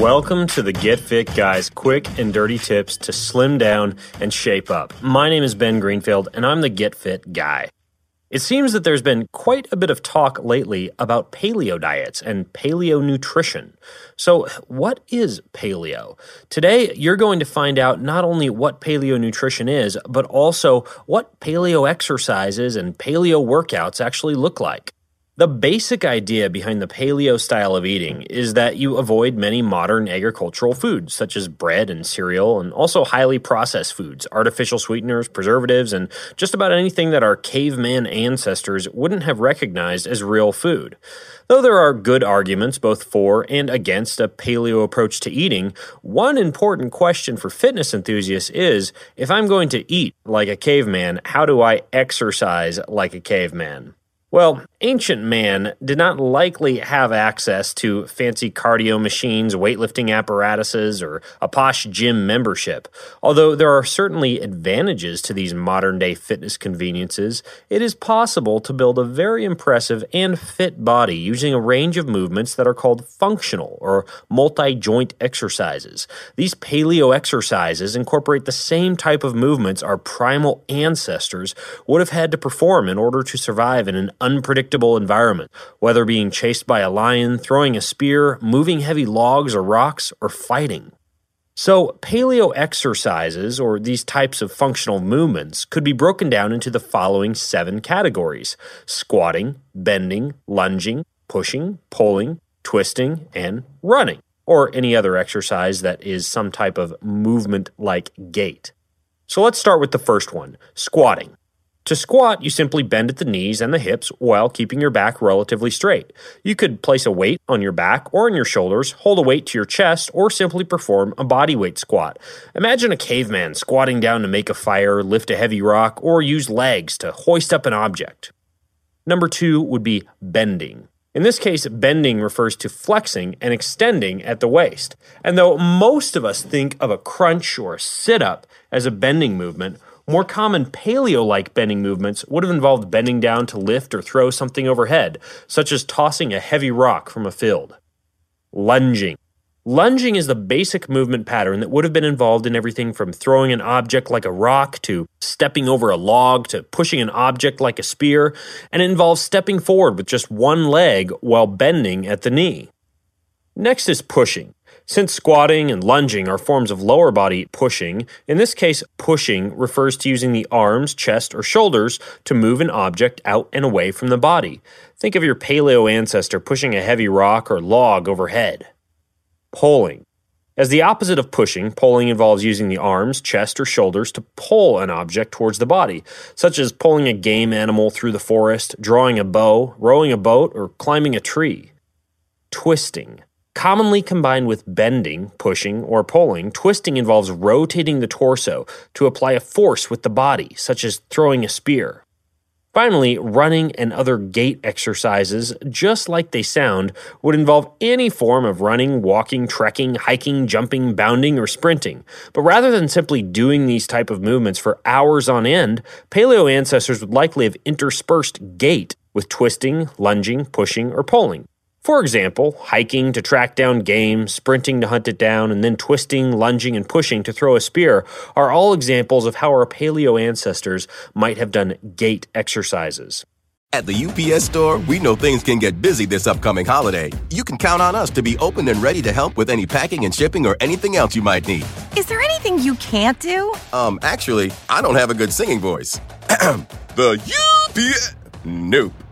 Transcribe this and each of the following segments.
Welcome to the Get Fit Guys quick and dirty tips to slim down and shape up. My name is Ben Greenfield, and I'm the Get Fit Guy. It seems that there's been quite a bit of talk lately about paleo diets and paleo nutrition. So, what is paleo? Today, you're going to find out not only what paleo nutrition is, but also what paleo exercises and paleo workouts actually look like. The basic idea behind the paleo style of eating is that you avoid many modern agricultural foods, such as bread and cereal, and also highly processed foods, artificial sweeteners, preservatives, and just about anything that our caveman ancestors wouldn't have recognized as real food. Though there are good arguments both for and against a paleo approach to eating, one important question for fitness enthusiasts is if I'm going to eat like a caveman, how do I exercise like a caveman? Well, ancient man did not likely have access to fancy cardio machines, weightlifting apparatuses, or a posh gym membership. Although there are certainly advantages to these modern day fitness conveniences, it is possible to build a very impressive and fit body using a range of movements that are called functional or multi joint exercises. These paleo exercises incorporate the same type of movements our primal ancestors would have had to perform in order to survive in an unpredictable environment, whether being chased by a lion, throwing a spear, moving heavy logs or rocks, or fighting. So, paleo exercises, or these types of functional movements, could be broken down into the following seven categories squatting, bending, lunging, pushing, pulling, twisting, and running, or any other exercise that is some type of movement like gait. So, let's start with the first one squatting. To squat, you simply bend at the knees and the hips while keeping your back relatively straight. You could place a weight on your back or on your shoulders, hold a weight to your chest, or simply perform a body weight squat. Imagine a caveman squatting down to make a fire, lift a heavy rock, or use legs to hoist up an object. Number two would be bending. In this case, bending refers to flexing and extending at the waist. And though most of us think of a crunch or a sit up as a bending movement, more common paleo like bending movements would have involved bending down to lift or throw something overhead, such as tossing a heavy rock from a field. Lunging. Lunging is the basic movement pattern that would have been involved in everything from throwing an object like a rock to stepping over a log to pushing an object like a spear, and it involves stepping forward with just one leg while bending at the knee. Next is pushing. Since squatting and lunging are forms of lower body pushing, in this case, pushing refers to using the arms, chest, or shoulders to move an object out and away from the body. Think of your paleo ancestor pushing a heavy rock or log overhead. Pulling. As the opposite of pushing, pulling involves using the arms, chest, or shoulders to pull an object towards the body, such as pulling a game animal through the forest, drawing a bow, rowing a boat, or climbing a tree. Twisting. Commonly combined with bending, pushing, or pulling, twisting involves rotating the torso to apply a force with the body, such as throwing a spear. Finally, running and other gait exercises, just like they sound, would involve any form of running, walking, trekking, hiking, jumping, bounding, or sprinting. But rather than simply doing these type of movements for hours on end, paleo ancestors would likely have interspersed gait with twisting, lunging, pushing, or pulling. For example, hiking to track down game, sprinting to hunt it down, and then twisting, lunging, and pushing to throw a spear are all examples of how our paleo ancestors might have done gait exercises. At the UPS store, we know things can get busy this upcoming holiday. You can count on us to be open and ready to help with any packing and shipping or anything else you might need. Is there anything you can't do? Um, actually, I don't have a good singing voice. the UPS. Nope.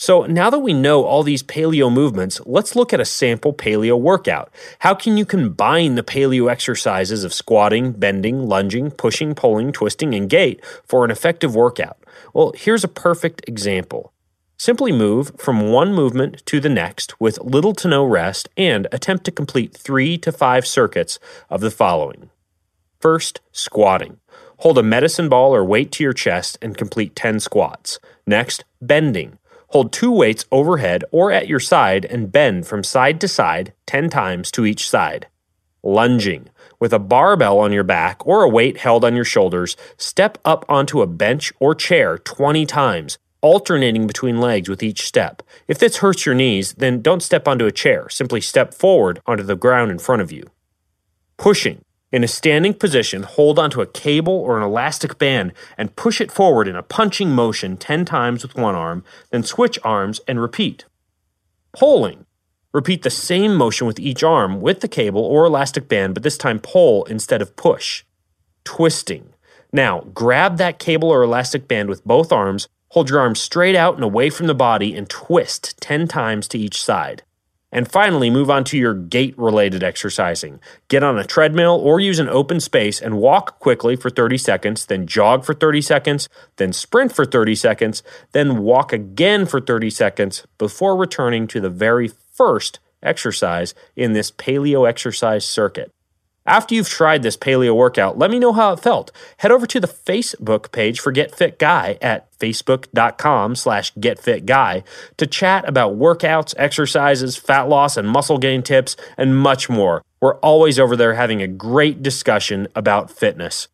So now that we know all these paleo movements, let's look at a sample paleo workout. How can you combine the paleo exercises of squatting, bending, lunging, pushing, pulling, twisting, and gait for an effective workout? Well, here's a perfect example. Simply move from one movement to the next with little to no rest and attempt to complete three to five circuits of the following. First, squatting. Hold a medicine ball or weight to your chest and complete 10 squats. Next, bending. Hold two weights overhead or at your side and bend from side to side 10 times to each side. Lunging. With a barbell on your back or a weight held on your shoulders, step up onto a bench or chair 20 times, alternating between legs with each step. If this hurts your knees, then don't step onto a chair. Simply step forward onto the ground in front of you. Pushing. In a standing position, hold onto a cable or an elastic band and push it forward in a punching motion 10 times with one arm, then switch arms and repeat. Pulling. Repeat the same motion with each arm with the cable or elastic band, but this time pull instead of push. Twisting. Now, grab that cable or elastic band with both arms, hold your arms straight out and away from the body, and twist 10 times to each side. And finally, move on to your gait related exercising. Get on a treadmill or use an open space and walk quickly for 30 seconds, then jog for 30 seconds, then sprint for 30 seconds, then walk again for 30 seconds before returning to the very first exercise in this paleo exercise circuit. After you've tried this paleo workout, let me know how it felt. Head over to the Facebook page for Get Fit Guy at facebook.com slash getfitguy to chat about workouts, exercises, fat loss and muscle gain tips, and much more. We're always over there having a great discussion about fitness.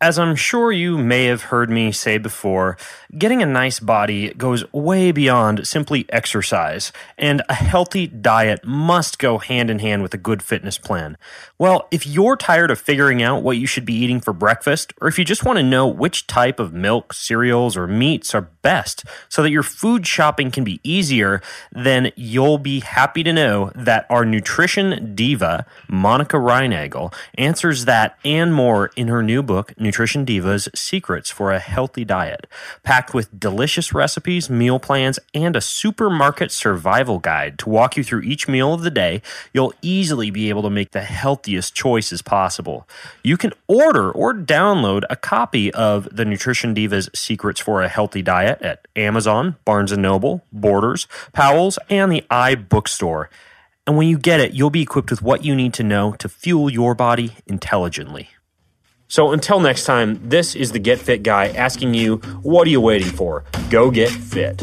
As I'm sure you may have heard me say before, getting a nice body goes way beyond simply exercise, and a healthy diet must go hand in hand with a good fitness plan. Well, if you're tired of figuring out what you should be eating for breakfast, or if you just want to know which type of milk, cereals, or meats are best so that your food shopping can be easier, then you'll be happy to know that our nutrition diva, Monica Reinagel, answers that and more in her new book, Nutrition Divas Secrets for a Healthy Diet, packed with delicious recipes, meal plans, and a supermarket survival guide to walk you through each meal of the day. You'll easily be able to make the healthiest choices possible. You can order or download a copy of the Nutrition Divas Secrets for a Healthy Diet at Amazon, Barnes & Noble, Borders, Powell's, and the iBookstore. And when you get it, you'll be equipped with what you need to know to fuel your body intelligently. So until next time, this is the Get Fit guy asking you, what are you waiting for? Go get fit.